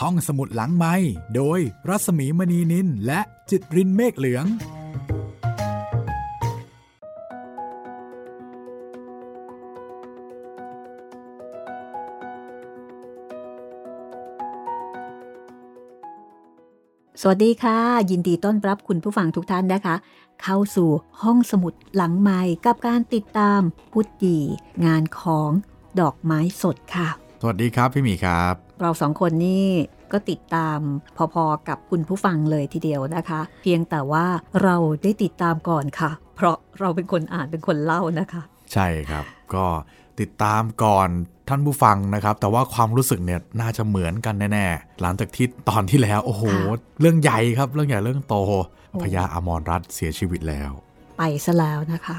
ห้องสมุดหลังไม้โดยรัสมีมณีนินและจิตรินเมฆเหลือง สวัสดีค่ะ ยินดีต้อนรับคุณผู้ฟังทุกท่านนะคะ เข้าสู่ห้องสมุดหลังไม้กับการติดตามพุทธีงานของดอกไม้สดค่ะ สวัสดีครับพี่หมีครับ เราสองคนนี่ก็ติดตามพอๆกับคุณผู้ฟังเลยทีเดียวนะคะ เพียงแต่ว่าเราได้ติดตามก่อนค่ะ เพราะเราเป็นคนอ่านเป็นคนเล่านะคะ ใช่ครับก็ติดตามก่อนท่านผู้ฟังนะครับ แต่ว่าความรู้สึกเนี่ยน่าจะเหมือนกันแน่ๆ หลังจากที่ตอนที่แล้ว โอ้โหค่ะเรื่องใหญ่ครับ เรื่องใหญ่เรื่องโตโอ้พญาอมรรัตน์เสียชีวิตแล้ว ไปซะแล้วนะคะ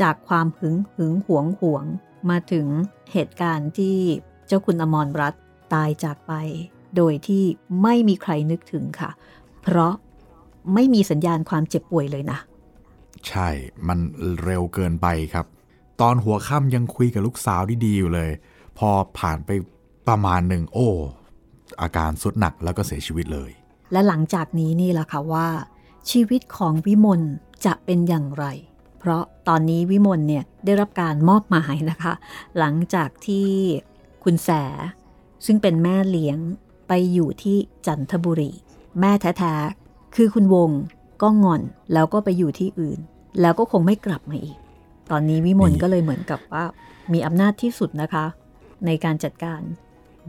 จากความหึงหึงหวงหวงมาถึงเหตุการณ์ที่ เจ้าคุณอมรรัตน์ตายจากไป โดยที่ไม่มีใครนึกถึงค่ะ เพราะไม่มีสัญญาณความเจ็บป่วยเลยนะ ใช่มันเร็วเกินไปครับ ตอนหัวค่ำยังคุยกับลูกสาวดีๆอยู่เลย พอผ่านไปประมาณหนึ่งโอ้ อาการสุดหนักแล้วก็เสียชีวิตเลย และหลังจากนี้นี่แหละค่ะว่า ชีวิตของวิมลจะเป็นอย่างไร เพราะตอนนี้วิมลเนี่ยได้รับการมอบหมายนะคะ หลังจากที่ คุณแส ซึ่งเป็นแม่เลี้ยงไปอยู่ที่จันทบุรี แม่แท้ๆคือคุณวงก็งอนแล้วก็ไปอยู่ที่อื่น แล้วก็คงไม่กลับมาอีก ตอนนี้วิมลมีก็เลยเหมือนกับว่า มีอำนาจที่สุดนะคะ ในการจัดการ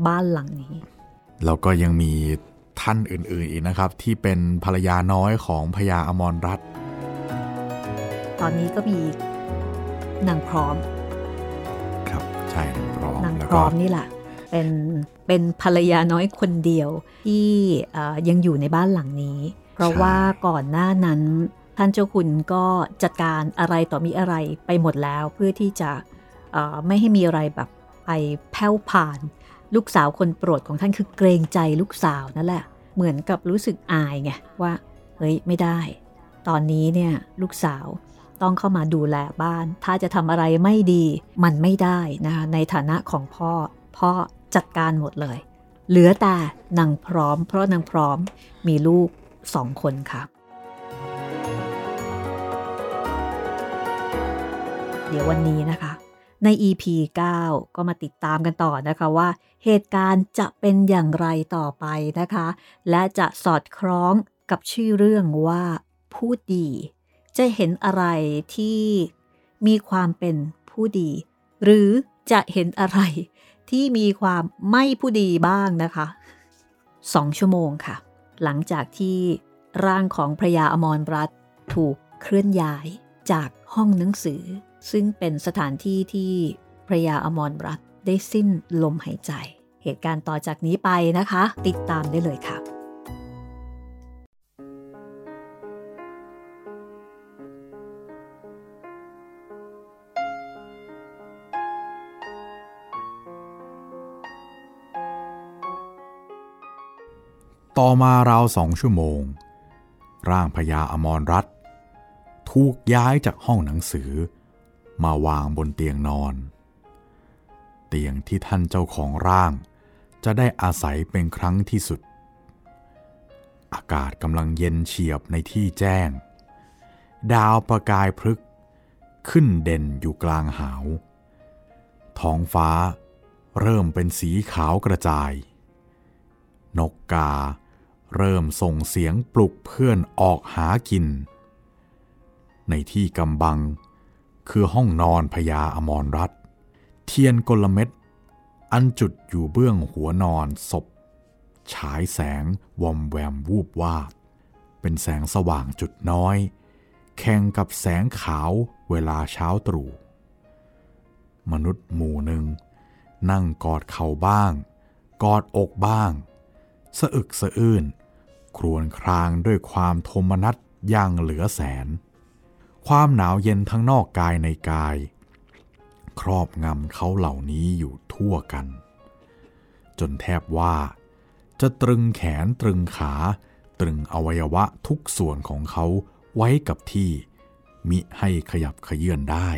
บ้านหลังนี้ แล้วก็ยังมีท่านอื่นๆอีกนะครับ ที่เป็นภรรยาน้อยของพญาอมรรัตน์ตอนนี้ก็มีนางพร้อม ครับใช่พร้อมนางแล้วพร้ก็อมนี่แหละเป็นเป็นภรรยาน้อยคนเดียวที่เอ่อยังอยู่ในบ้านหลังนี้ เพราะว่าก่อนหน้านั้นท่านเจ้าคุณก็จัดการอะไรต่อมีอะไรไปหมดแล้วเพื่อที่จะเอ่อไม่ให้มีอะไรแบบไปแผ่วผ่าน ลูกสาวคนโปรดของท่านคือเกรงใจลูกสาวนั่นแหละ เหมือนกับรู้สึกอายไงว่าเฮ้ยไม่ได้ ตอนนี้เนี่ยลูกสาว ต้องเข้ามาดูแลบ้าน ถ้าจะทำอะไรไม่ดีมันไม่ได้นะคะในฐานะของพ่อ พ่อจัดการหมดเลย เหลือแต่นางพร้อม เพราะนางพร้อมมีลูกสองคนค่ะเดี๋ยววันนี้นะคะ ใน EP 9 ก็มาติดตามกันต่อนะคะว่า เหตุการณ์จะเป็นอย่างไรต่อไปนะคะ และจะสอดคล้องกับชื่อเรื่องว่าผู้ดี จะเห็นอะไรที่มีความเป็นผู้ดี หรือจะเห็นอะไรที่มีความไม่ผู้ดีบ้างนะคะสองชั่วโมงค่ะ หลังจากที่ร่างของพระยาอมรรัตถูกเคลื่อนย้ายจากห้องหนังสือ ซึ่งเป็นสถานที่ที่พระยาอมรรัตได้สิ้นลมหายใจ เหตุการณ์ต่อจากนี้ไปนะคะ ติดตามได้เลยค่ะ ต่อมาราวสองชั่วโมง ร่างพญาอมรรัตน์ถูกย้ายจากห้องหนังสือ มาวางบนเตียงนอน เตียงที่ท่านเจ้าของร่าง จะได้อาศัยเป็นครั้งที่สุด อากาศกำลังเย็นเฉียบในที่แจ้ง ดาวประกายพฤกขึ้นเด่นอยู่กลางหาว ท้องฟ้าเริ่มเป็นสีขาวกระจาย นกกา เริ่มส่งเสียงปลุกเพื่อนออกหากิน ในที่กำบัง คือห้องนอนพญาอมรรัตเทียนกลเม็ด อันจุดอยู่เบื้องหัวนอนศพ ฉายแสงวอมแวมวูบวาบเป็นแสงสว่างจุดน้อย แข่งกับแสงขาวเวลาเช้าตรู่ มนุษย์หมู่หนึ่ง นั่งกอดเข่าบ้าง กอดอกบ้างสะอึกสะอื้น ครวญครางด้วยความโทมนัสอย่างเหลือแสน ความหนาวเย็นทั้งนอกกายในกาย ครอบงำเขาเหล่านี้อยู่ทั่วกัน จนแทบว่าจะตรึงแขนตรึงขา ตรึงอวัยวะทุกส่วนของเขาไว้กับที่ มิให้ขยับขยื่นได้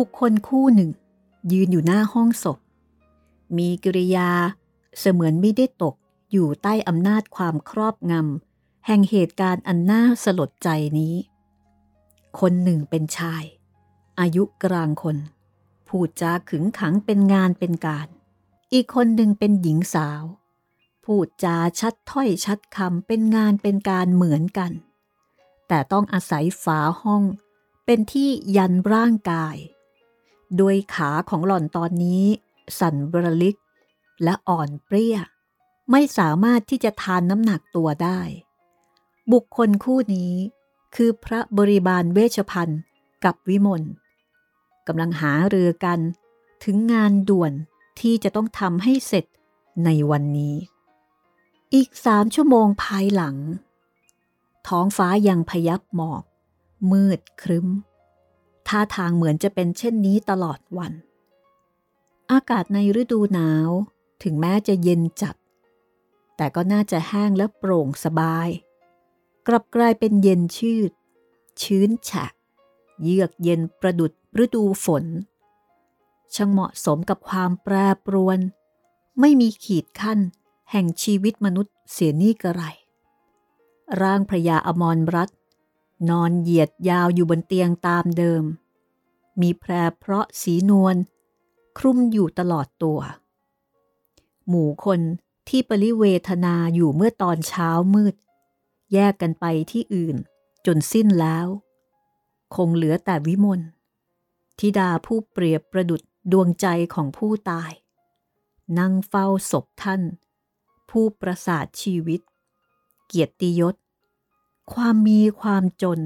บุคคลคู่หนึ่ง ยืนอยู่หน้าห้องศพ มีกิริยาเสมือนไม่ได้ตกอยู่ใต้อำนาจความครอบงำแห่งเหตุการณ์อันน่าสลดใจนี้ คนหนึ่งเป็นชาย อายุกลางคน พูดจาขึงขังเป็นงานเป็นการ อีกคนหนึ่งเป็นหญิงสาว พูดจาชัดถ้อยชัดคำเป็นงานเป็นการเหมือนกัน แต่ต้องอาศัยฝาห้องเป็นที่ยันร่างกาย โดยขาของหล่อนตอนนี้ สั่นบรลิก และอ่อนเปรี้ย ไม่สามารถที่จะทานน้ำหนักตัวได้ บุคคลคู่นี้คือพระบริบาลเวชพันธ์กับวิมลกำลังหาเรือกันถึงงานด่วนที่จะต้องทำให้เสร็จในวันนี้ อีกสามชั่วโมงภายหลัง ท้องฟ้ายังพยับหมอก มืดครึ้ม ท่าทางเหมือนจะเป็นเช่นนี้ตลอดวัน อากาศในฤดูหนาวถึงแม้จะเย็นจัด แต่ก็น่าจะแห้งและโปร่งสบาย กลับกลายเป็นเย็นชืด ชื้นฉะเยือกเย็นประดุดฤดูฝน ช่างเหมาะสมกับความแปรปรวน ไม่มีขีดขั้นแห่งชีวิตมนุษย์เสียนี่กระไร ร่างพระยาอมรรัต นอนเหยียดยาวอยู่บนเตียงตามเดิม มีแพรเพราะสีนวลคลุมอยู่ตลอดตัว หมู่คนที่ปริเวทนาอยู่เมื่อตอนเช้ามืด แยกกันไปที่อื่นจนสิ้นแล้ว คงเหลือแต่วิมลธิดาผู้เปรียบประดุดดวงใจของผู้ตาย นั่งเฝ้าศพท่าน ผู้ประสาทชีวิต เกียรติยศ ความมีความจน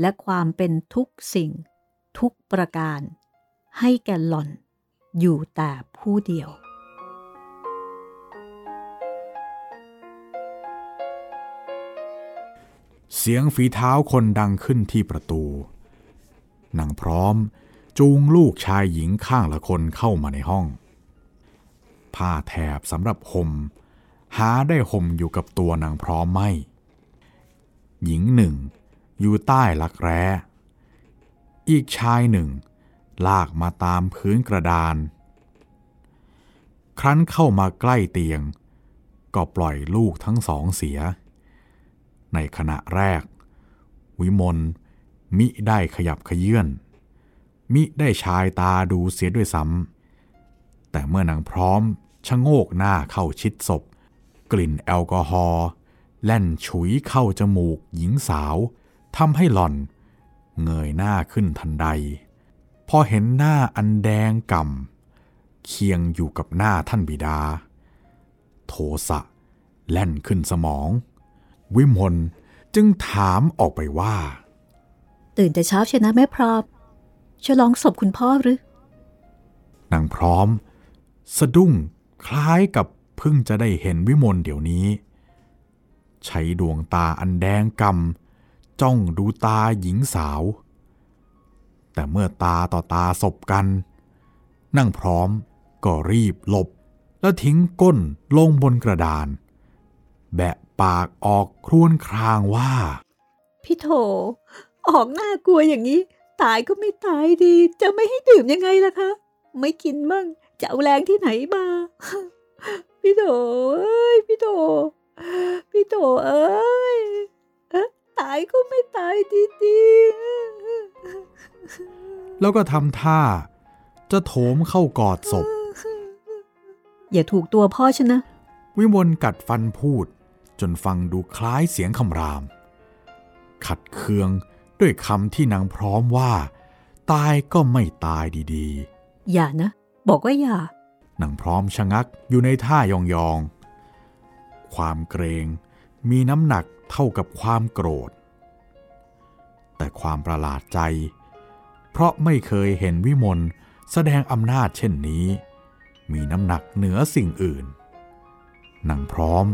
และความเป็นทุกสิ่ง ทุกประการ ให้แก่หล่อน อยู่แต่ผู้เดียว เสียงฝีเท้าคนดังขึ้นที่ประตูนางพร้อมจูงลูกชายหญิงข้างละคนเข้ามาในห้อง ผ้าแถบสำหรับห่มหาได้ห่มอยู่กับตัวนางพร้อมไม่ หญิงหนึ่ง อยู่ใต้ลักแร้ อีกชายหนึ่ง ลากมาตามพื้นกระดาน ครั้นเข้ามาใกล้เตียง ก็ปล่อยลูกทั้งสองเสีย ในขณะแรก วิมลมิได้ขยับขยื่นมิได้ชายตาดูเสียด้วยซ้ำแต่เมื่อนางพร้อมชะโงกหน้าเข้าชิดศพ กลิ่นแอลกอฮอล์ แล่นฉุยเข้าจมูกหญิงสาวทำให้หล่อน เงยหน้าขึ้นทันใด พอเห็นหน้าอันแดงก่ำเคียงอยู่กับหน้าท่านบิดา โทสะแล่นขึ้นสมอง วิมลจึงถามออกไปว่า ตื่นแต่เช้าเชนะแม่พร้อมฉลองศพคุณพ่อหรือนางพร้อม สะดุ้งคล้ายกับเพิ่งจะได้เห็นวิมลเดี๋ยวนี้ ใช้ดวงตาอันแดงกำจ้องดูตาหญิงสาว แต่เมื่อตาต่อตาสบกัน นั่งพร้อมก็รีบหลบ แล้วทิ้งก้นลงบนกระดาน แบะปากออกครวนครางว่า พี่โถ ออกหน้ากลัวอย่างนี้ ตายก็ไม่ตายดี จะไม่ให้ดื่มยังไงล่ะคะ ไม่กินมั่งจะเอาแรงที่ไหนมา พี่โถเอ้ยพี่โถ พี่โถเอ้ยเอ๊ะตายก็ไม่ตายดีๆแล้วก็ทำท่า จะโถมเข้ากอดศพ อย่าถูกตัวพ่อฉันนะ วิมลกัดฟันพูด จนฟังดูคล้ายเสียงคำราม ขัดเคืองด้วยคำที่นางพร้อมว่า ตายก็ไม่ตายดีอย่านะ บอกว่าอย่าๆนางพร้อมชะงักอยู่ในท่ายองๆ ความเกรง มีน้ำหนักเท่ากับความโกรธ แต่ความประหลาดใจ เพราะไม่เคยเห็นวิมลแสดงอำนาจเช่นนี้ มีน้ำหนักเหนือสิ่งอื่นนางพร้อม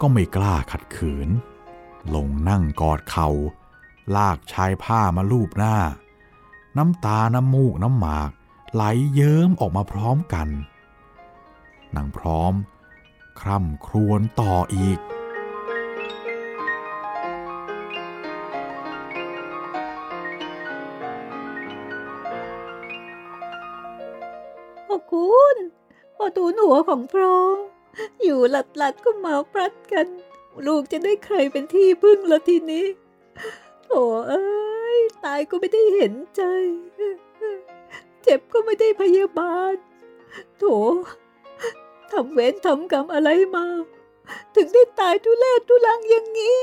ก็ไม่กล้าขัดขืน ลงนั่งกอดเขา ลากชายผ้ามาลูบหน้า น้ำตาน้ำมูกน้ำหมาก ไหลเยิ้มออกมาพร้อมกันนางพร้อม คร่ำครวญต่ออีกพคุณพอตูนหัวของพร้อมอยู่หลัดๆก็มาพลัดกัน ลูกจะได้ใครเป็นที่พึ่งละทีนี้โถเอ้ยตายก็ไม่ได้เห็นใจ เจ็บก็ไม่ได้พยาบาลโถ ทำเว้นทำกรรมอะไรมา ถึงได้ตายทุเลศทุลังอย่างนี้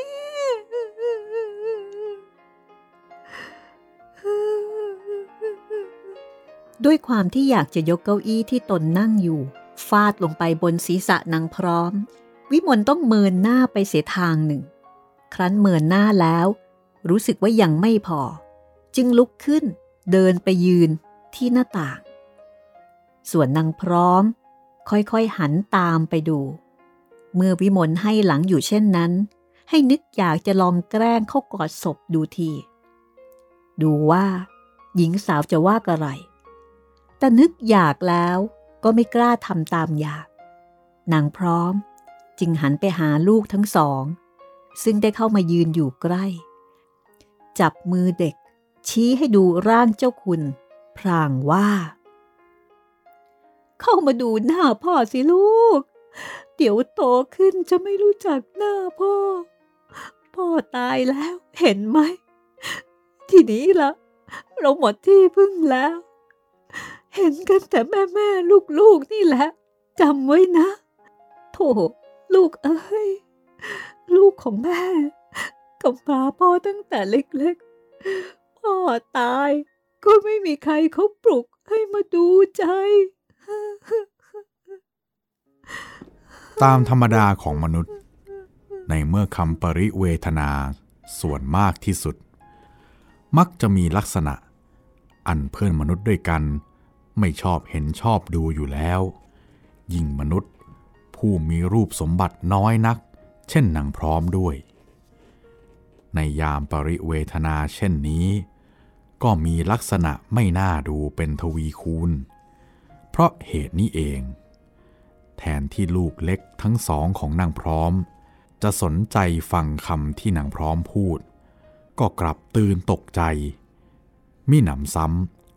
ด้วยความที่อยากจะยกเก้าอี้ที่ตนนั่งอยู่ ฟาดลงไปบนศีรษะนางพร้อม วิมลต้องเมินหน้าไปเสียทางหนึ่ง ครั้นเมินหน้าแล้ว รู้สึกว่ายังไม่พอ จึงลุกขึ้น เดินไปยืนที่หน้าต่าง ส่วนนางพร้อม ค่อยๆหันตามไปดู เมื่อวิมลให้หลังอยู่เช่นนั้น ให้นึกอยากจะลองแกล้งเข้ากอดศพดูที ดูว่า หญิงสาวจะว่าอะไร แต่นึกอยากแล้วก็ไม่กล้าทำตามอยาก นางพร้อมจึงหันไปหาลูกทั้งสอง ซึ่งได้เข้ามายืนอยู่ใกล้ จับมือเด็กชี้ให้ดูร่างเจ้าคุณ พรางว่า เข้ามาดูหน้าพ่อสิลูก เดี๋ยวโตขึ้นจะไม่รู้จักหน้าพ่อ พ่อตายแล้วเห็นไหม ทีนี้ละ เราหมดที่พึ่งแล้ว เห็นกันแต่แม่แม่ลูกลูกๆนี่แหละจำไว้นะ โถลูกเอ้ย ลูกของแม่กำพร้าพ่อตั้งแต่เล็กๆ พ่อตายก็ไม่มีใครเขาปลุกให้มาดูใจ ตามธรรมดาของมนุษย์ ในเมื่อคำปริเวทนาส่วนมากที่สุด มักจะมีลักษณะ อันเพื่อนมนุษย์ด้วยกัน ไม่ชอบเห็นชอบดูอยู่แล้ว ยิ่งมนุษย์ ผู้มีรูปสมบัติน้อยนัก เช่นนางพร้อมด้วย ในยามปริเวทนาเช่นนี้ ก็มีลักษณะไม่น่าดูเป็นทวีคูณ เพราะเหตุนี้เอง แทนที่ลูกเล็กทั้งสองของนางพร้อม จะสนใจฟังคำที่นางพร้อมพูด ก็กลับตื่นตกใจมิหนำซ้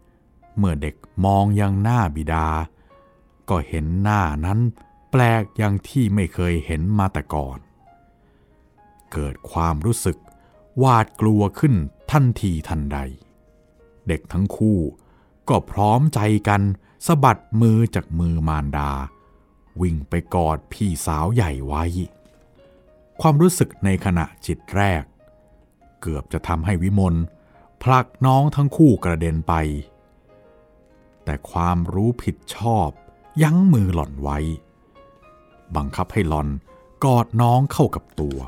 ำเมื่อเด็กมองยังหน้าบิดา ก็เห็นหน้านั้นแปลกอย่างที่ไม่เคยเห็นมาแต่ก่อน เกิดความรู้สึกหวาดกลัวขึ้นทันทีทันใด เด็กทั้งคู่ก็พร้อมใจกัน สะบัดมือจากมือมารดา วิ่งไปกอดพี่สาวใหญ่ไว้ ความรู้สึกในขณะจิตแรก เกือบจะทำให้วิมลผลักน้องทั้งคู่กระเด็นไป แต่ความรู้ผิดชอบยั้งมือหล่อนไว้ บังคับให้หล่อนกอดน้องเข้ากับตัว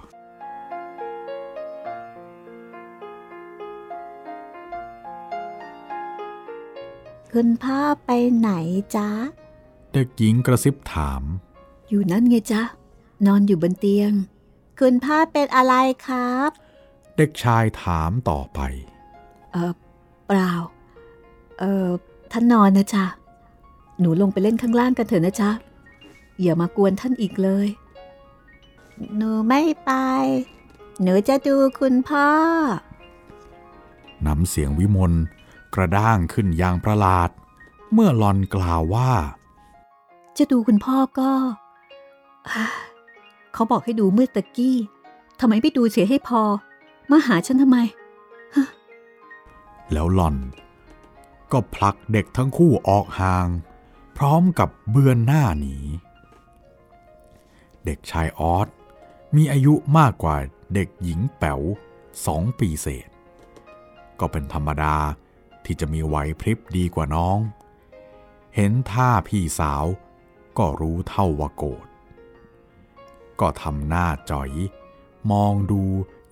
คุณพ่อไปไหนจ๊ะ เด็กหญิงกระซิบถาม อยู่นั่นไงจ๊ะ นอนอยู่บนเตียง คุณพ่อเป็นอะไรครับ เด็กชายถามต่อไป เออเปล่า เออท่านนอนนะจ๊ะ หนูลงไปเล่นข้างล่างกันเถอะนะจ๊ะ อย่ามากวนท่านอีกเลย หนูไม่ไป หนูจะดูคุณพ่อน้ำเสียงวิมล กระด้างขึ้นอย่างประหลาด เมื่อหลอนกล่าวว่า จะดูคุณพ่อก็อ่าเขาบอกให้ดูเมื่อตะกี้ทำไมไม่ดูเสียให้พอ มาหาฉันทำไม แล้วหล่อน ก็ผลักเด็กทั้งคู่ออกห่าง พร้อมกับเบือนหน้าหนี เด็กชายออสมีอายุมากกว่าเด็กหญิงแป๋วสองปีเศษ ก็เป็นธรรมดา ที่จะมีไหวพริบดีกว่าน้อง เห็นท่าพี่สาวก็รู้เท่าว่าโกรธก็ทำหน้าจ่อย มองดู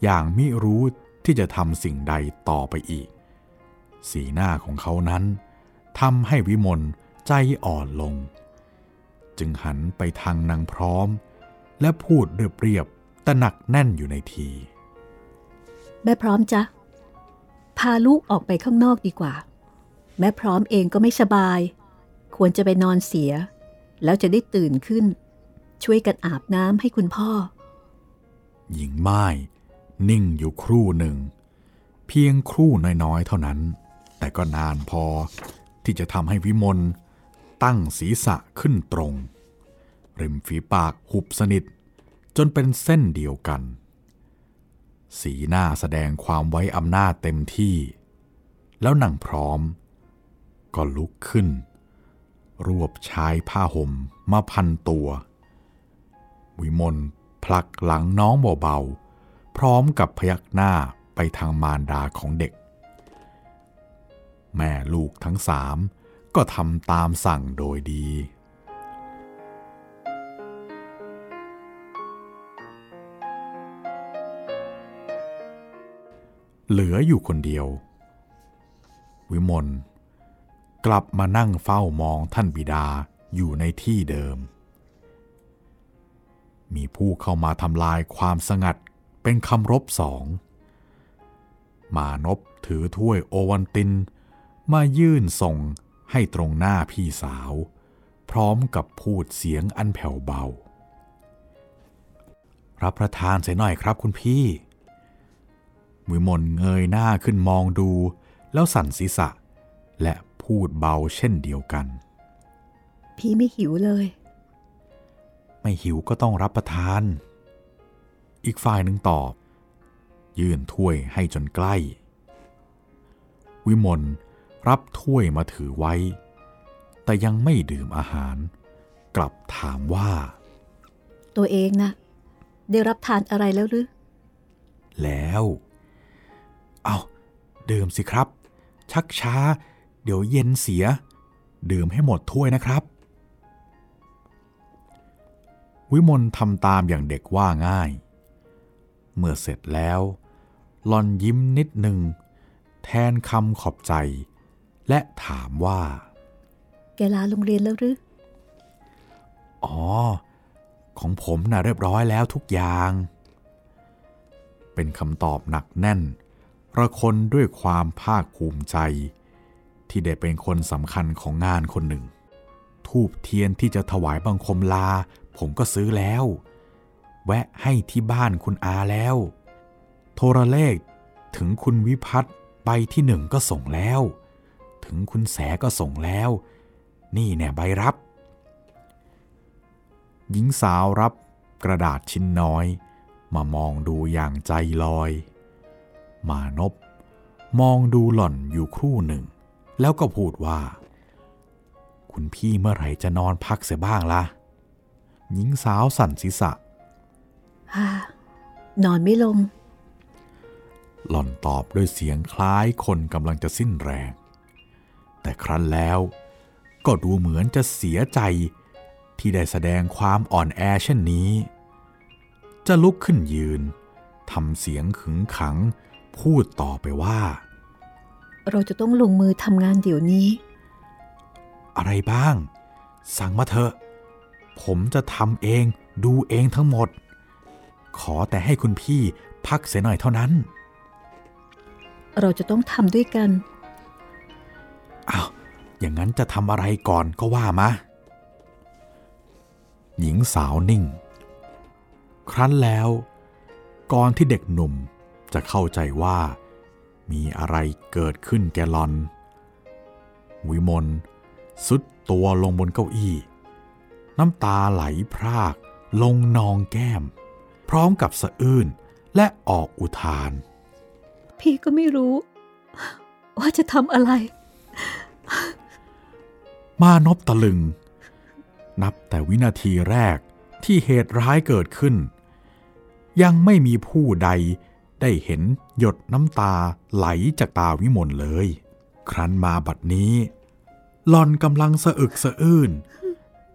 อย่างไมิรู้ที่จะทำสิ่งใดต่อไปอีก สีหน้าของเขานั้นทำให้วิมลใจอ่อนลง จึงหันไปทางนางพร้อม และพูดเรียบๆแต่หนักแน่นอยู่ในที แม่พร้อมจ๊ะ พาลูกออกไปข้างนอกดีกว่า แม่พร้อมเองก็ไม่สบาย ควรจะไปนอนเสีย แล้วจะได้ตื่นขึ้น ช่วยกันอาบน้ำให้คุณพ่อ หญิงไม้นิ่งอยู่ครู่หนึ่ง เพียงครู่น้อยๆเท่านั้น แต่ก็นานพอที่จะทำให้วิมลตั้งศีรษะขึ้นตรง ริมฝีปากหุบสนิท จนเป็นเส้นเดียวกัน สีหน้าแสดงความไว้อำนาจเต็มที่ แล้วนั่งพร้อม ก็ลุกขึ้น รวบชายผ้าห่มมาพันตัว วิมลผลักหลังน้องเบาๆ พร้อมกับพยักหน้าไปทางมารดาของเด็ก แม่ลูกทั้งสามก็ทำตามสั่งโดยดี เหลืออยู่คนเดียว วิมลกลับมานั่งเฝ้ามองท่านบิดาอยู่ในที่เดิม มีผู้เข้ามาทำลายความสงัดเป็นคำรบสอง มานพถือถ้วยโอวันติน มายื่นส่งให้ตรงหน้าพี่สาว พร้อมกับพูดเสียงอันแผ่วเบา รับประทานเสียหน่อยครับคุณพี่ วิมลเงยหน้าขึ้นมองดู แล้วสั่นศีรษะ และพูดเบาเช่นเดียวกัน พี่ไม่หิวเลย ไม่หิวก็ต้องรับประทาน อีกฝ่ายหนึ่งตอบ ยื่นถ้วยให้จนใกล้ วิมลรับถ้วยมาถือไว้ แต่ยังไม่ดื่มอาหาร กลับถามว่า ตัวเองนะ ได้รับทานอะไรแล้วหรือ แล้วเอา ดื่มสิครับ ชักช้า เดี๋ยวเย็นเสีย ดื่มให้หมดถ้วยนะครับ วิมลทำตามอย่างเด็กว่าง่าย เมื่อเสร็จแล้วหลอนยิ้มนิดหนึ่ง แทนคำขอบใจ และถามว่า แกลาโรงเรียนแล้วหรือ อ๋อ ของผมน่ะเรียบร้อยแล้วทุกอย่าง เป็นคำตอบหนักแน่น ระคนด้วยความภาคภูมิใจ ที่ได้เป็นคนสำคัญของงานคนหนึ่ง ทูบเทียนที่จะถวายบังคมลา ผมก็ซื้อแล้ว แวะให้ที่บ้านคุณอาแล้ว โทรเลขถึงคุณวิพัฒน์ใบที่หนึ่งก็ส่งแล้ว ถึงคุณแสก็ส่งแล้ว นี่แน่ใบรับ หญิงสาวรับกระดาษชิ้นน้อย มามองดูอย่างใจลอย มานพมองดูหล่อนอยู่ครู่หนึ่ง แล้วก็พูดว่า คุณพี่เมื่อไหร่จะนอนพักเสียบ้างละ่ะ หญิงสาวสั่นศีรษะฮ่านอนไม่ลง หล่อนตอบด้วยเสียงคล้ายคนกำลังจะสิ้นแรง แต่ครั้นแล้วก็ดูเหมือนจะเสียใจที่ได้แสดงความอ่อนแอเช่นนี้ จะลุกขึ้นยืนทำเสียงขึงขัง พูดต่อไปว่า เราจะต้องลงมือทำงานเดี๋ยวนี้ อะไรบ้าง สั่งมาเถอะ ผมจะทำเองดูเองทั้งหมด ขอแต่ให้คุณพี่พักเสียหน่อยเท่านั้น เราจะต้องทำด้วยกันอ้าวอย่างนั้นจะทำอะไรก่อนก็ว่ามาหญิงสาวนิ่ง ครั้นแล้ว ก่อนที่เด็กหนุ่ม จะเข้าใจว่ามีอะไรเกิดขึ้นแกลอน วิมลสุดตัวลงบนเก้าอี้ น้ำตาไหลพราก ลงนองแก้ม พร้อมกับสะอื้นและออกอุทาน พี่ก็ไม่รู้ ว่าจะทำอะไร มานพตะลึง นับแต่วินาทีแรกที่เหตุร้ายเกิดขึ้น ยังไม่มีผู้ใด ได้เห็นหยดน้ำตาไหลจากตาวิมลเลย ครั้นมาบัดนี้ หลอนกำลังสะอึกสะอื้น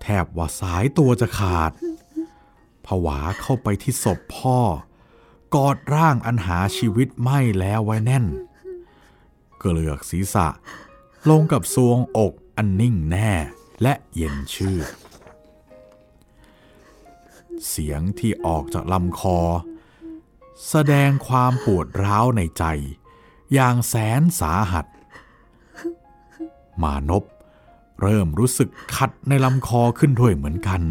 แทบว่าสายตัวจะขาด ผวาเข้าไปที่ศพพ่อ กอดร่างอันหาชีวิตไม่แล้วไว้แน่น เกลือกศีรษะ ลงกับซวงอกอันนิ่งแน่และเย็นชื่อ เสียงที่ออกจากลำคอ แสดงความปวดร้าวในใจ อย่างแสนสาหัส มานพเริ่มรู้สึกขัดในลำคอขึ้นด้วยเหมือนกัน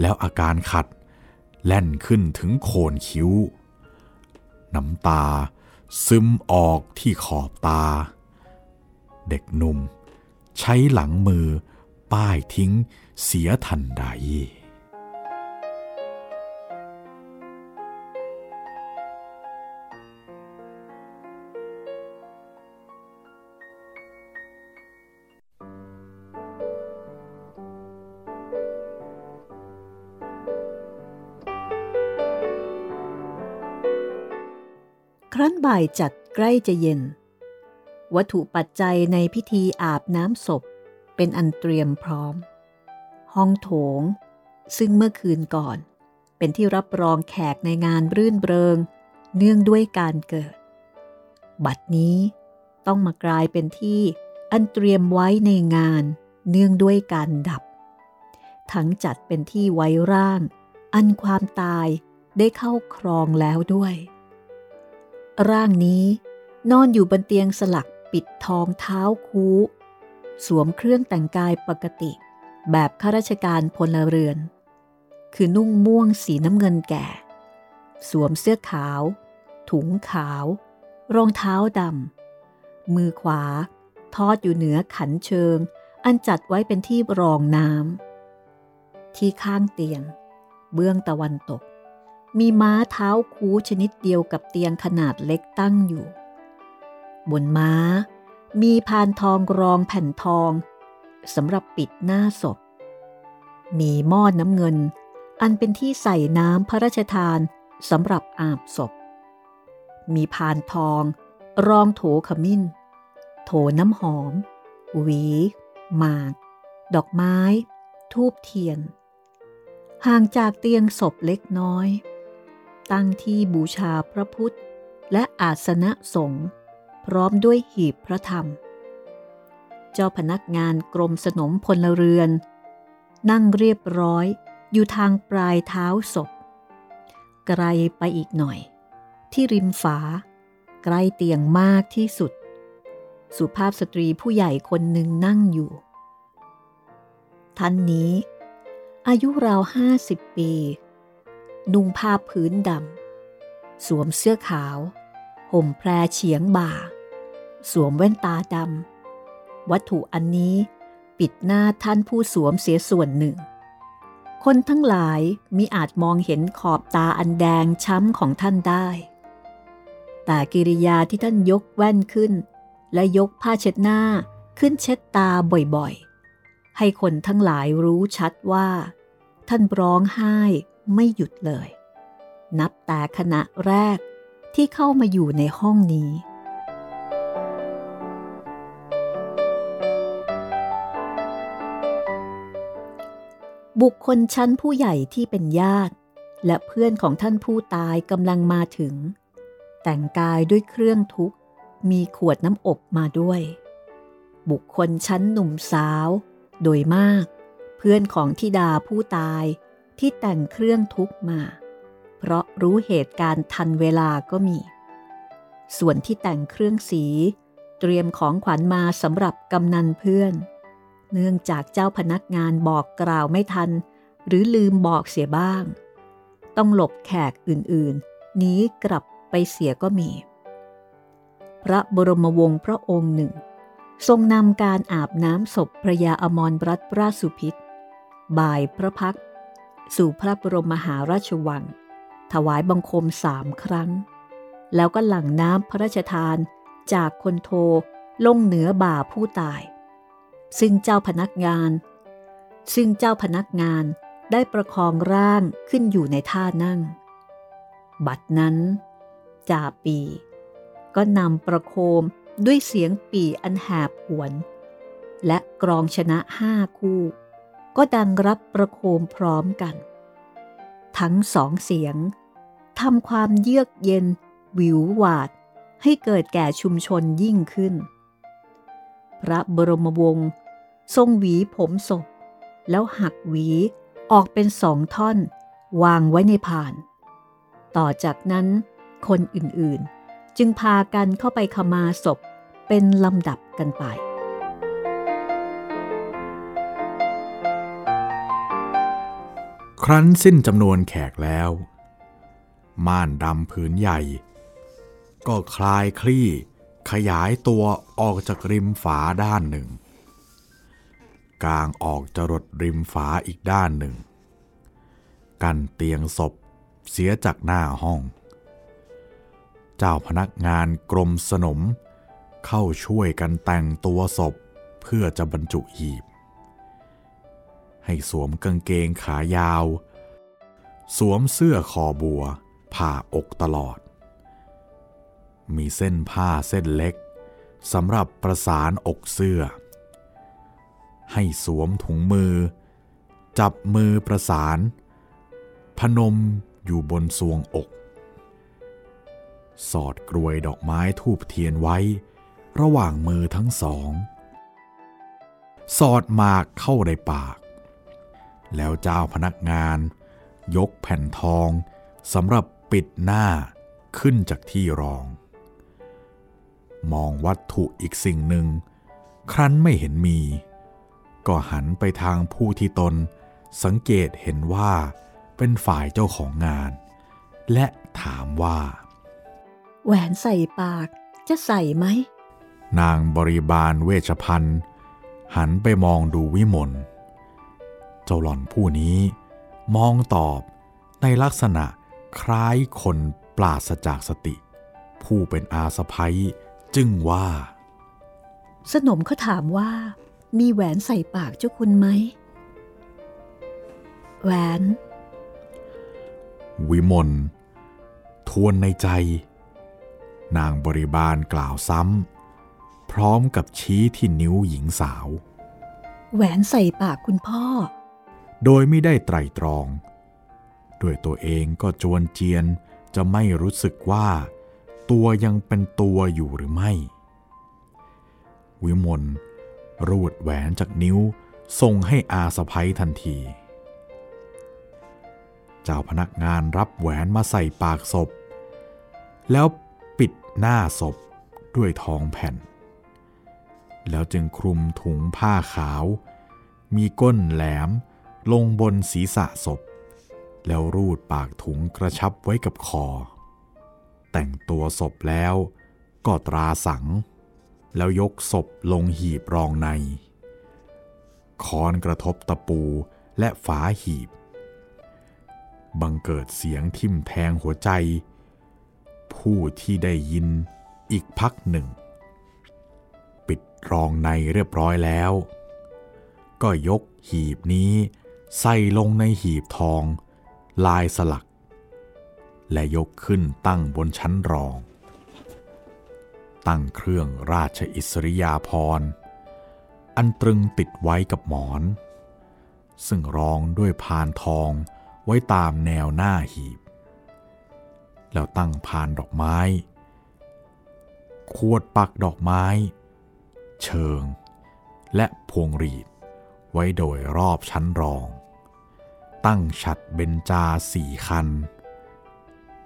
แล้วอาการขัดแล่นขึ้นถึงโคนคิ้ว น้ำตาซึมออกที่ขอบตา เด็กหนุ่มใช้หลังมือป้ายทิ้งเสียทันใด ครั้นบ่ายจัดใกล้จะเย็น วัตถุปัจจัยในพิธีอาบน้ำศพเป็นอันเตรียมพร้อม ห้องโถง ซึ่งเมื่อคืนก่อน เป็นที่รับรองแขกในงานรื่นเริง เนื่องด้วยการเกิด บัดนี้ต้องมากลายเป็นที่อันเตรียมไว้ในงานเนื่องด้วยการดับ ทั้งจัดเป็นที่ไว้ร่าง อันความตายได้เข้าครองแล้วด้วย ร่างนี้นอนอยู่บนเตียงสลักปิดทองเท้าคูสวมเครื่องแต่งกายปกติ แบบข้าราชการพลเรือน คือนุ่งม่วงสีน้ำเงินแก่ สวมเสื้อขาว ถุงขาว รองเท้าดำ มือขวา ทอดอยู่เหนือขันเชิง อันจัดไว้เป็นที่รองน้ำที่ข้างเตียง เบื้องตะวันตก มีม้าเท้าคูชนิดเดียวกับเตียงขนาดเล็กตั้งอยู่ บนม้า มีพานทองรองแผ่นทองสำหรับปิดหน้าศพ มีหม้อนน้ำเงิน อันเป็นที่ใส่น้ำพระราชทานสำหรับอาบศพ มีพานทอง รองโถขมิ้น โถน้ำหอม หวี หมาก ดอกไม้ ทูบเทียน ห่างจากเตียงศพเล็กน้อย ตั้งที่บูชาพระพุทธ และอาสนะสงฆ์พร้อมด้วยหีบพระธรรม เจ้าพนักงานกรมสนมพลเรือน นั่งเรียบร้อยอยู่ทางปลายเท้าศพ ไกลไปอีกหน่อย ที่ริมฝา ใกล้เตียงมากที่สุด สุภาพสตรีผู้ใหญ่คนหนึ่งนั่งอยู่ ท่านนี้ อายุราวห้าสิบปี นุ่งผ้าพื้นดำ สวมเสื้อขาว ห่มแพรเฉียงบ่า สวมแว่นตาดำ วัตถุอันนี้ปิดหน้าท่านผู้สวมเสียส่วนหนึ่ง คนทั้งหลายมิอาจมองเห็นขอบตาอันแดงช้ำของท่านได้ แต่กิริยาที่ท่านยกแว่นขึ้น และยกผ้าเช็ดหน้าขึ้นเช็ดตาบ่อยๆ ให้คนทั้งหลายรู้ชัดว่า ท่านร้องไห้ ไม่หยุดเลย นับแต่ขณะแรกที่เข้ามาอยู่ในห้องนี้ บุคคลชั้นผู้ใหญ่ที่เป็นญาติ และเพื่อนของท่านผู้ตายกำลังมาถึง แต่งกายด้วยเครื่องทุกมีขวดน้ำอบมาด้วย บุคคลชั้นหนุ่มสาว โดยมาก เพื่อนของทิดาผู้ตาย ที่แต่งเครื่องทุกมา เพราะรู้เหตุการณ์ทันเวลาก็มี ส่วนที่แต่งเครื่องสี เตรียมของขวัญมาสำหรับกำนันเพื่อน เนื่องจากเจ้าพนักงานบอกกล่าวไม่ทัน หรือลืมบอกเสียบ้าง ต้องหลบแขกอื่นๆหนีกลับไปเสียก็มี พระบรมวงศ์พระองค์หนึ่ง ทรงนำการอาบน้ำศพพระยาอมรรัตนราชสุพิษบ่ายพระพัก สู่พระบรมมหาราชวัง ถวายบังคมสามครั้ง แล้วก็หลั่งน้ำพระราชทานจากคนโทลงเหนือบ่าผู้ตาย ซึ่งเจ้าพนักงาน ซึ่งเจ้าพนักงานได้ประคองร่างขึ้นอยู่ในท่านั่ง บัดนั้นจ่าปี ก็นำประโคมด้วยเสียงปีอันแหบหวน และกรองชนะห้าคู่ ก็ดังรับประโคมพร้อมกัน ทั้งสองเสียงทำความเยือกเย็น วิวหวาด ให้เกิดแก่ชุมชนยิ่งขึ้น พระบรมวงศ์ทรงหวีผมศพ แล้วหักหวีออกเป็นสองท่อน วางไว้ในผ่าน ต่อจากนั้นคนอื่นๆ จึงพากันเข้าไปขมาศพเป็นลำดับกันไป ครั้นสิ้นจำนวนแขกแล้ว ม่านดำผืนใหญ่ ก็คลายคลี่ขยายตัวออกจากริมฝาด้านหนึ่งกางออกจรดริมฝาอีกด้านหนึ่ง กันเตียงศพเสียจากหน้าห้อง เจ้าพนักงานกรมสนมเข้าช่วยกันแต่งตัวศพเพื่อจะบรรจุหีบ ให้สวมกางเกงขายาว สวมเสื้อคอบัว ผ่าอกตลอด มีเส้นผ้าเส้นเล็กสำหรับประสานอกเสื้อ ให้สวมถุงมือ จับมือประสาน พนมอยู่บนสวงอก สอดกรวยดอกไม้ทูบเทียนไว้ ระหว่างมือทั้งสอง สอดหมากเข้าในปาก แล้วเจ้าพนักงาน ยกแผ่นทองสำหรับปิดหน้าขึ้นจากที่รอง มองวัตถุอีกสิ่งหนึ่ง ครั้นไม่เห็นมี ก็หันไปทางผู้ที่ตน สังเกตเห็นว่าเป็นฝ่ายเจ้าของงาน และถามว่า แหวนใส่ปากจะใส่ไหม นางบริบาลเวชพันธ์หันไปมองดูวิมล เจ้าหล่อนผู้นี้ มองตอบในลักษณะคล้ายคนปราศจากสติ ผู้เป็นอาสะพ้ยจึงว่า สนมเขาถามว่า มีแหวนใส่ปากเจ้าคุณไหม แหวน วิมลทวนในใจ นางบริบาลกล่าวซ้ำ พร้อมกับชี้ที่นิ้วหญิงสาว แหวนใส่ปากคุณพ่อ โดยไม่ได้ไตรตรอง ด้วยตัวเองก็จวนเจียนจะไม่รู้สึกว่า ตัวยังเป็นตัวอยู่หรือไม่ วิมลรูดแหวนจากนิ้วส่งให้อาสะพ้ยทันที เจ้าพนักงานรับแหวนมาใส่ปากศพ แล้วปิดหน้าศพด้วยทองแผ่น แล้วจึงคลุมถุงผ้าขาว มีก้นแหลม ลงบนศีรษะศพ แล้วรูดปากถุงกระชับไว้กับคอ แต่งตัวศพแล้วก็ตราสัง แล้วยกศพลงหีบรองในคอนกระทบตะปูและฝาหีบ บังเกิดเสียงทิ่มแทงหัวใจ ผู้ที่ได้ยินอีกพักหนึ่ง ปิดรองในเรียบร้อยแล้ว ก็ยกหีบนี้ ใส่ลงในหีบทอง ลายสลัก และยกขึ้นตั้งบนชั้นรอง ตั้งเครื่องราชอิสริยาภรณ์อันตรึงติดไว้กับหมอน ซึ่งรองด้วยพานทองไว้ตามแนวหน้าหีบ แล้วตั้งพานดอกไม้ ขวดปักดอกไม้ เชิง และพวงหรีดไว้โดยรอบชั้นรอง ตั้งฉัดเบญจาสี่คัน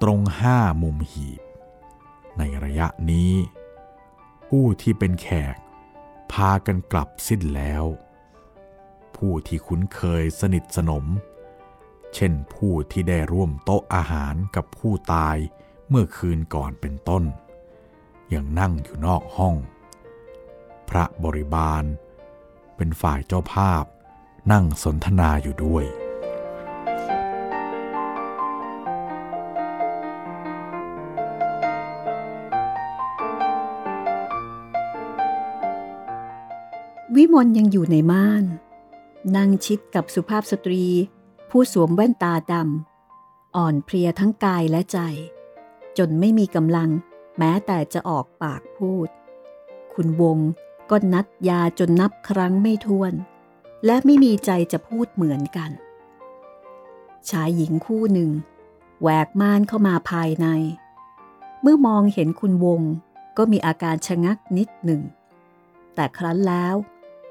ตรงห้ามุมหีบ ในระยะนี้ ผู้ที่เป็นแขกพากันกลับสิ้นแล้ว ผู้ที่คุ้นเคยสนิทสนม เช่นผู้ที่ได้ร่วมโต๊ะอาหารกับผู้ตายเมื่อคืนก่อนเป็นต้น ยังนั่งอยู่นอกห้อง พระบริบาลเป็นฝ่ายเจ้าภาพนั่งสนทนาอยู่ด้วย วิมลยังอยู่ในม่าน นั่งชิดกับสุภาพสตรี ผู้สวมแว่นตาดำอ่อนเพลียทั้งกายและใจ จนไม่มีกำลัง แม้แต่จะออกปากพูด คุณวงก็นัดยาจนนับครั้งไม่ถ้วน และไม่มีใจจะพูดเหมือนกัน ชายหญิงคู่หนึ่งแหวกม่านเข้ามาภายใน เมื่อมองเห็นคุณวงก็มีอาการชะงักนิดหนึ่ง แต่ครั้นแล้ว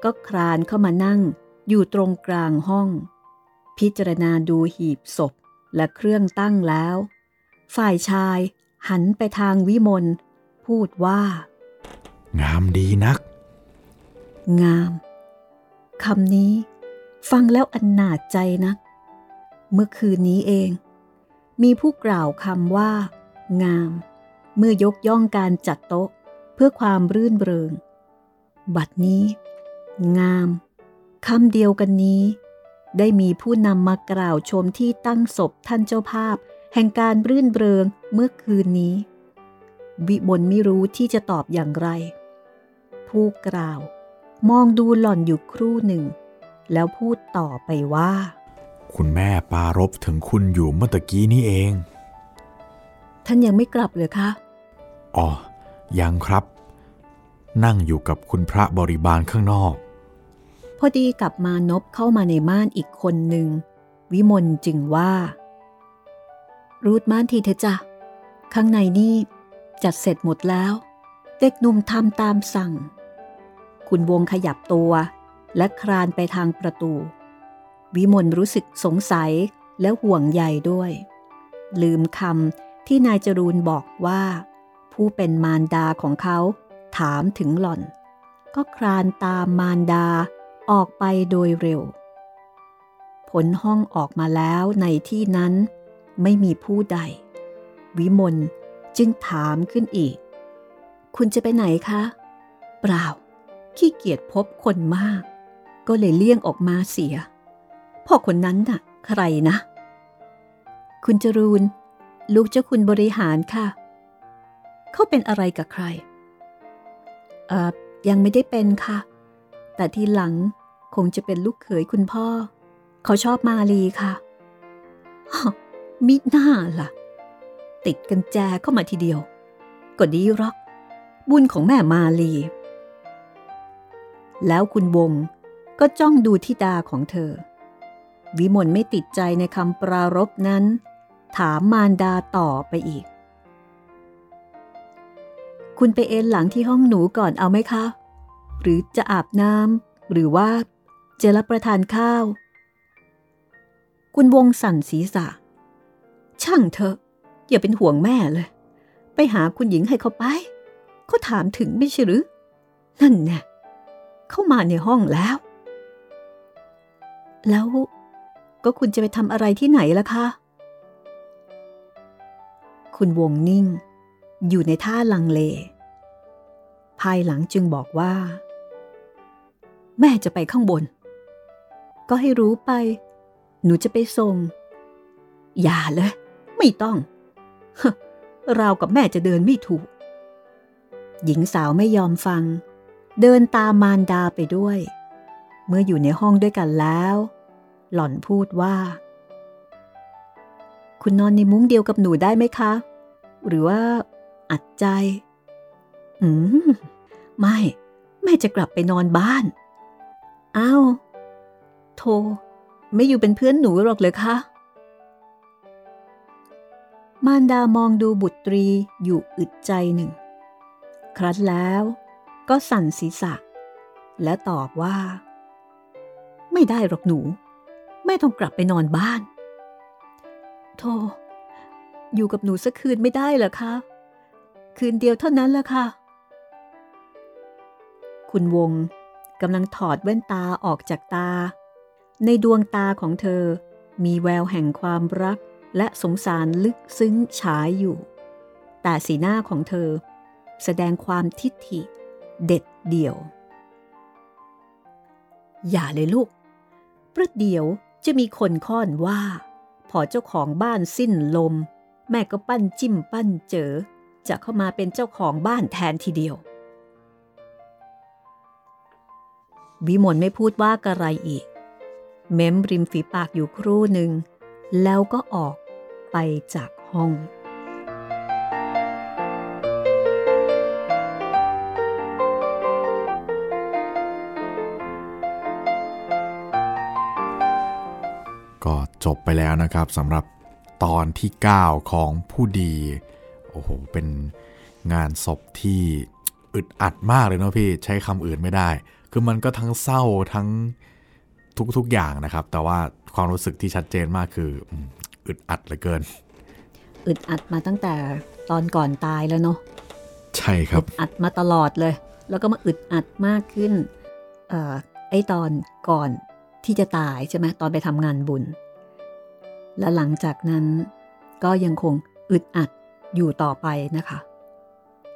ก็คลานเข้ามานั่งอยู่ตรงกลางห้อง พิจารณาดูหีบศพและเครื่องตั้งแล้ว ฝ่ายชายหันไปทางวิมลพูดว่า งามดีนัก งามคำนี้ฟังแล้วอันหนาจใจนัก เมื่อคืนนี้เอง มีผู้กล่าวคำว่า งาม เมื่อยกย่องการจัดโต๊ะเพื่อความรื่นเริง บัดนี้ งามคำเดียวกันนี้ ได้มีผู้นำมากล่าวชมที่ตั้งศพท่านเจ้าภาพ แห่งการรื่นเริงเมื่อคืนนี้ วิมลไม่รู้ที่จะตอบอย่างไร ผู้กล่าว มองดูหล่อนอยู่ครู่หนึ่ง แล้วพูดต่อไปว่า คุณแม่ปารบถึงคุณอยู่เมื่อตะกี้นี้เอง ท่านยังไม่กลับเลยคะอ๋อยังครับ นั่งอยู่กับคุณพระบริบาลข้างนอก พอดีกลับมานบเข้ามาในม่านอีกคนหนึ่ง วิมลจึงว่า รูดม่านทีเถอะจ้ะ ข้างในนี่จัดเสร็จหมดแล้ว เด็กหนุ่มทำตามสั่ง คุณวงขยับตัวและคลานไปทางประตู วิมลรู้สึกสงสัยและห่วงใยด้วย ลืมคำที่นายจรูนบอกว่า ผู้เป็นมารดาของเขาถามถึงหล่อน ก็คลานตามมารดา ออกไปโดยเร็ว ผลห้องออกมาแล้วในที่นั้นไม่มีผู้ใด วิมลจึงถามขึ้นอีก คุณจะไปไหนคะ เปล่า ขี้เกียจพบคนมาก ก็เลยเลี่ยงออกมาเสีย พ่อคนนั้นน่ะ ใครนะ คุณจรูน ลูกเจ้าคุณบริหารค่ะ เขาเป็นอะไรกับใคร เอ่อ ยังไม่ได้เป็นค่ะ แต่ทีหลัง คงจะเป็นลูกเขยคุณพ่อ เขาชอบมาลีค่ะมิหน้าล่ะ ติดกันแจเข้ามาทีเดียว ก็ดีรอก บุญของแม่มาลี แล้วคุณวงก็จ้องดูที่ดาของเธอ วิมลไม่ติดใจในคำปรารบนั้น ถามมารดาต่อไปอีก คุณไปเอนหลังที่ห้องหนูก่อนเอาไหมคะ หรือจะอาบน้ำหรือว่า จะรับประทานข้าว คุณวงสั่นศีรษะ ช่างเถอะ อย่าเป็นห่วงแม่เลย ไปหาคุณหญิงให้เขาไป เขาถามถึงไม่ใช่หรือ นั่นแน่เข้ามาในห้องแล้ว แล้วก็คุณจะไปทำอะไรที่ไหนล่ะคะ คุณวงนิ่ง อยู่ในท่าลังเล ภายหลังจึงบอกว่า แม่จะไปข้างบน ก็ให้รู้ไป หนูจะไปส่ง อย่าเลย ไม่ต้อง เรากับแม่จะเดินไม่ถูก หญิงสาวไม่ยอมฟัง เดินตามมารดาไปด้วย เมื่ออยู่ในห้องด้วยกันแล้ว หล่อนพูดว่า คุณนอนในมุ้งเดียวกับหนูได้ไหมคะ หรือว่าอัดใจ อืม ไม่ แม่จะกลับไปนอนบ้าน อ้าว โทไม่อยู่เป็นเพื่อนหนูหรอกเลยคะมารดามองดูบุตรีอยู่อึดใจหนึ่ง ครั้นแล้วก็สั่นศีรษะ และตอบว่า ไม่ได้หรอกหนูแม่ต้องกลับไปนอนบ้าน โธ่อยู่กับหนูสักคืนไม่ได้เหรอคะ คืนเดียวเท่านั้นละค่ะ คุณวงกำลังถอดแว่นตาออกจากตา ในดวงตาของเธอ มีแววแห่งความรักและสงสารลึกซึ้งฉายอยู่ แต่สีหน้าของเธอ แสดงความทิฐิ เด็ดเดี่ยว อย่าเลยลูก ประเดี๋ยวจะมีคนค้อนว่า พอเจ้าของบ้านสิ้นลม แม่ก็ปั้นจิ้มปั้นเจอ จะเข้ามาเป็นเจ้าของบ้านแทนทีเดียว วิมลไม่พูดว่ากระไรอีก เม้มริมฝีปากอยู่ครู่หนึ่ง แล้วก็ออกไปจากห้อง ก็จบไปแล้วนะครับสำหรับตอนที่ 9 ของผู้ดี โอ้โห เป็นงานศพที่อึดอัดมากเลยเนาะพี่ ใช้คำอื่นไม่ได้ คือมันก็ทั้งเศร้าทั้ง ทุกๆอย่างนะครับ แต่ว่าความรู้สึกที่ชัดเจนมากคืออืมอึดอัดเหลือเกิน อึดอัดมาตั้งแต่ตอนก่อนตายแล้วเนาะใช่ครับอัดมาตลอดเลย แล้วก็มาอึดอัดมากขึ้นเอ่อไอตอนก่อนที่จะตายใช่ไหมตอนไปทำงานบุญ และหลังจากนั้นก็ยังคงอึดอัดอยู่ต่อไปนะคะ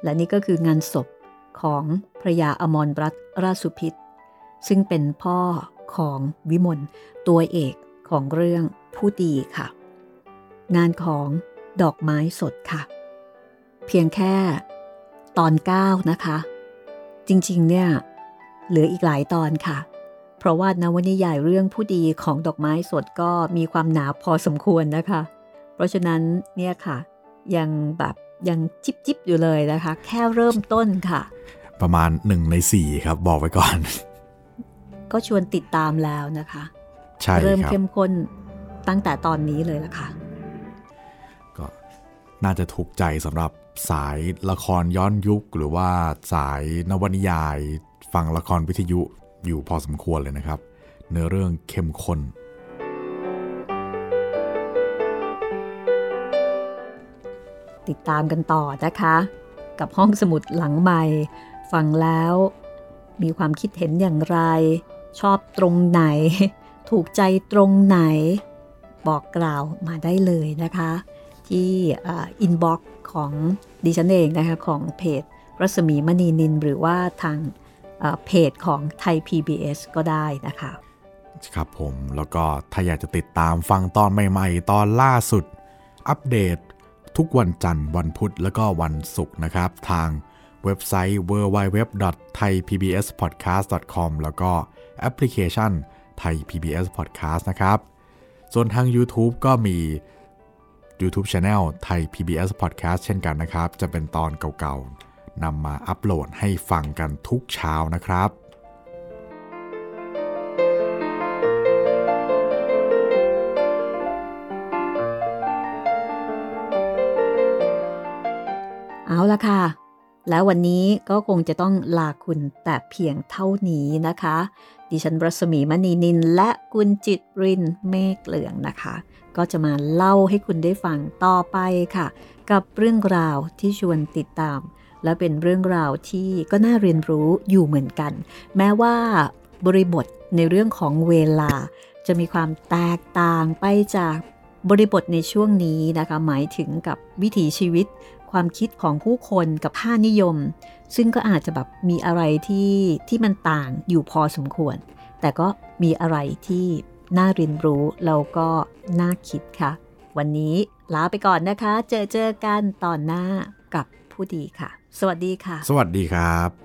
และนี่ก็คืองานศพของพระยาอมรรัตนราชสุพิษ ซึ่งเป็นพ่อ ของวิมลตัวเอกของเรื่องผู้ดีค่ะ งานของดอกไม้สดค่ะ เพียงแค่ตอน 9 นะคะ จริงๆ เนี่ยเหลืออีกหลายตอนค่ะ เพราะว่านวนิยายเรื่องผู้ดีของดอกไม้สดก็มีความหนาพอสมควรนะคะ เพราะฉะนั้นเนี่ยค่ะ ยังแบบยังจิบจิบอยู่เลยนะคะ แค่เริ่มต้นค่ะ ประมาณหนึ่งในสี่ครับบอกไว้ก่อน ก็ชวนติดตามแล้วนะคะใช่เริ่มครับเข้มข้นตั้งแต่ตอนนี้เลยละค่ะ ก็น่าจะถูกใจสำหรับสายละครย้อนยุค หรือว่าสายนวนิยาย ฟังละครวิทยุอยู่พอสมควรเลยนะครับ เนื้อเรื่องเข้มข้นติดตามกันต่อนะคะ กับห้องสมุดหลังใหม่ ฟังแล้ว มีความคิดเห็นอย่างไร ชอบตรงไหน ถูกใจตรงไหน บอกกล่าวมาได้เลยนะคะ ที่ inbox ของดิฉันเองนะคะของเพจรัศมีมณีนิลหรือว่าทางเอ่อเพจของไทย PBS ก็ได้นะคะ ครับผมแล้วก็ถ้าอยากจะติดตามฟังตอนใหม่ๆ ตอนล่าสุด อัปเดตทุกวันจันทร์วันพุธแล้วก็วันศุกร์นะครับ ทางเว็บไซต์ www.thaipbspodcast.com แล้วก็ แอปพลิเคชัน Thai PBS Podcast นะครับ ส่วนทาง YouTube ก็มี YouTube Channel ไทย PBS Podcast เช่นกันนะครับ จะเป็นตอนเก่าๆนำมาอัปโหลดให้ฟังกันทุกเช้านะครับเอาละค่ะ แล้ววันนี้ก็คงจะต้องลาคุณแต่เพียงเท่านี้นะคะ ดิฉันรัศมีมณีนินและคุณจิตรินเมฆเหลืองนะคะ ก็จะมาเล่าให้คุณได้ฟังต่อไปค่ะ กับเรื่องราวที่ชวนติดตาม และเป็นเรื่องราวที่ก็น่าเรียนรู้อยู่เหมือนกัน แม้ว่าบริบทในเรื่องของเวลา จะมีความแตกต่างไปจากบริบทในช่วงนี้นะคะ หมายถึงกับวิถีชีวิต ความคิดของผู้คนกับค่านิยม ซึ่งก็อาจจะแบบมีอะไรที่ที่มันต่างอยู่พอสมควร แต่ก็มีอะไรที่น่าเรียนรู้แล้วก็น่าคิดค่ะ วันนี้ลาไปก่อนนะคะ เจอเจอกันตอนหน้ากับผู้ดีค่ะ สวัสดีค่ะ สวัสดีครับ